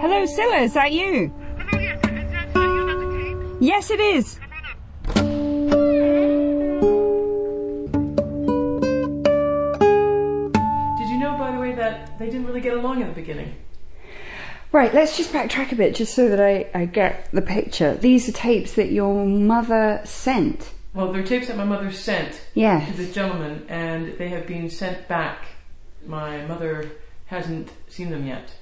Hello, Cilla, is that you? Yes, it is. Did you know, by the way, that they didn't really get along in the beginning? Right, let's just backtrack a bit just so that I, I get the picture. These are tapes that your mother sent. Well, they're tapes that my mother sent Yeah. to this gentleman, and they have been sent back. My mother hasn't seen them yet,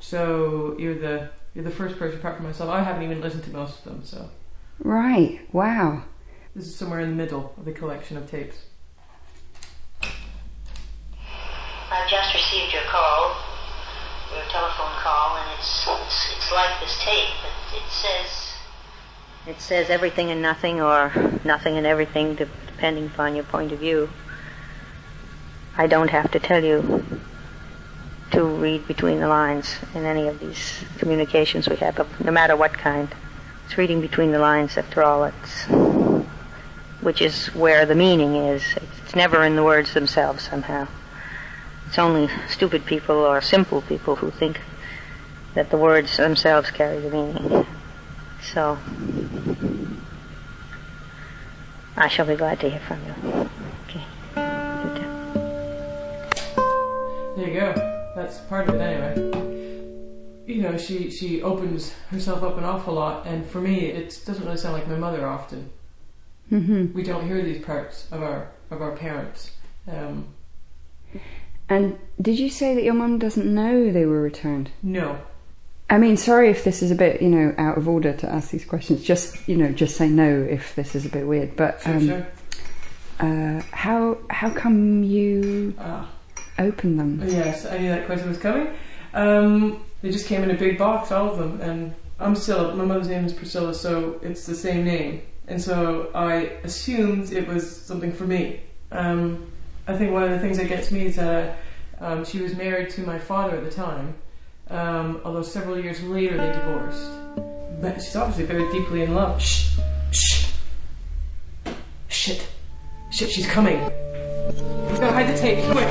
so you're the you're the first person apart from myself. I haven't even listened to most of them, so Right, wow. this is somewhere in the middle of the collection of tapes. I've just received your call, your telephone call, and it's it's, it's like this tape, but it says it says everything and nothing, or nothing and everything, depending upon your point of view. I don't have to tell you to read between the lines in any of these communications we have, no matter what kind. It's reading between the lines, after all. It's which is where the meaning is. It's never in the words themselves somehow. It's only stupid people or simple people who think that the words themselves carry the meaning. So, I shall be glad to hear from you. Okay. There you go. That's part of it anyway. You know, she she opens herself up an awful lot, and for me, it doesn't really sound like my mother often. hmm We don't hear these parts of our of our parents. Um, And did you say that your mum doesn't know they were returned? no, I mean, sorry if this is a bit, you know, out of order to ask these questions. Just, you know, just say no if this is a bit weird. But sure, um, sure. Uh, how how come you Ah. Opened them? Yes, I knew that question was coming. Um, they just came in a big box, all of them, and I'm Priscilla. My mother's name is Priscilla, so it's the same name, and so I assumed it was something for me. Um, I think one of the things that gets me is that um, she was married to my father at the time, um, although several years later they divorced. But she's obviously very deeply in love. Shh, shh, shit, shit, she's coming. Let's go hide the tape, quick.